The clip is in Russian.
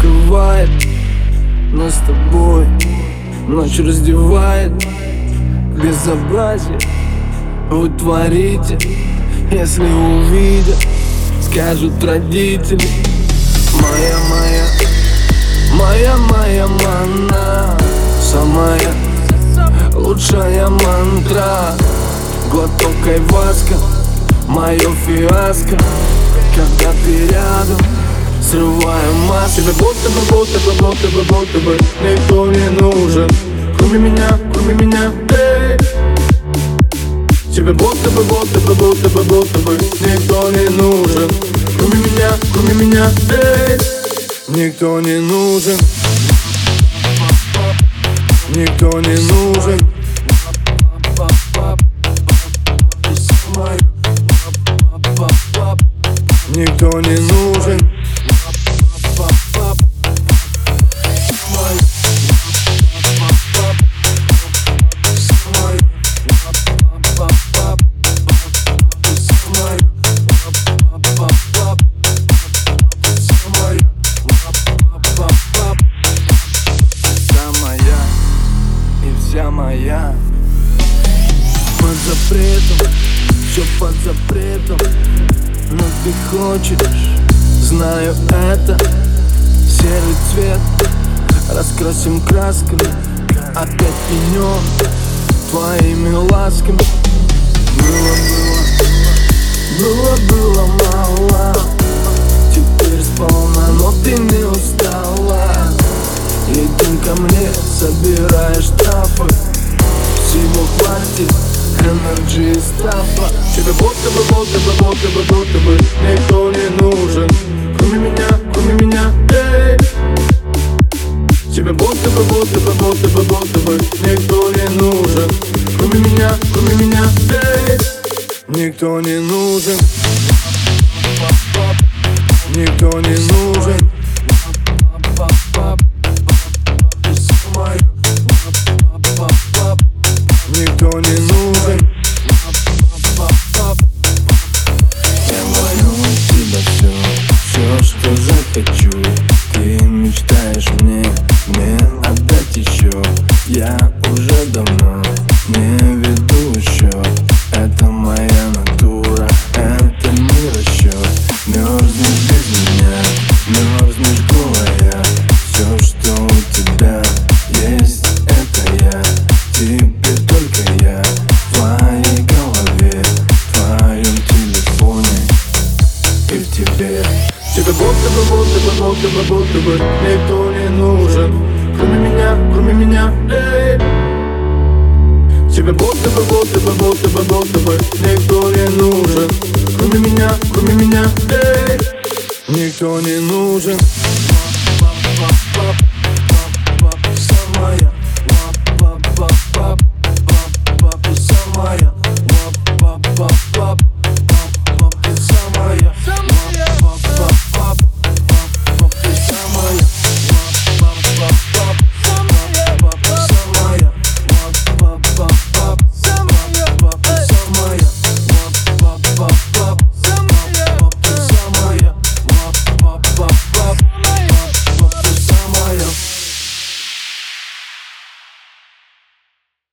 укрывает Нас с тобой. Ночь раздевает Безобразие. Вы творите Если увидят Скажут родители. Моя, моя Моя, моя мана Самая лучшая мантра. Глоток айваска Мое фиаско. Когда ты рядом Срываю маску Тебе будто бы, будто бы, будто бы, будто бы Никто не нужен. Кроме меня, кроме меня, эй. Тебе будто бы, будто бы, будто бы, будто бы Никто не нужен. Кроме меня, кроме меня, эй. Никто не нужен. Никто не нужен. Никто не нужен моя Под запретом, все под запретом. Но ты хочешь, знаю это Серый цвет, раскрасим красками Опять пенен твоими ласками. Было, было, было, было мало. Теперь сполна, но ты не устала. Едем ко мне, собираешь и стафа Тебе будто бы, будто бы, будто бы, будто бы Никто не нужен, кроме меня, кроме меня, эй Тебе будто бы, будто бы, будто бы, будто бы Никто не нужен, кроме меня, кроме меня, эй Никто не нужен. Никто не нужен Нужен Я тебя все, все, что захочу будто бы, будто бы, будто бы, Никто не нужен Кроме меня, кроме меня, эй. Тебе будто бы, будто бы, будто бы, будто бы. Никто не нужен Кроме меня, кроме меня, эй. Никто не нужен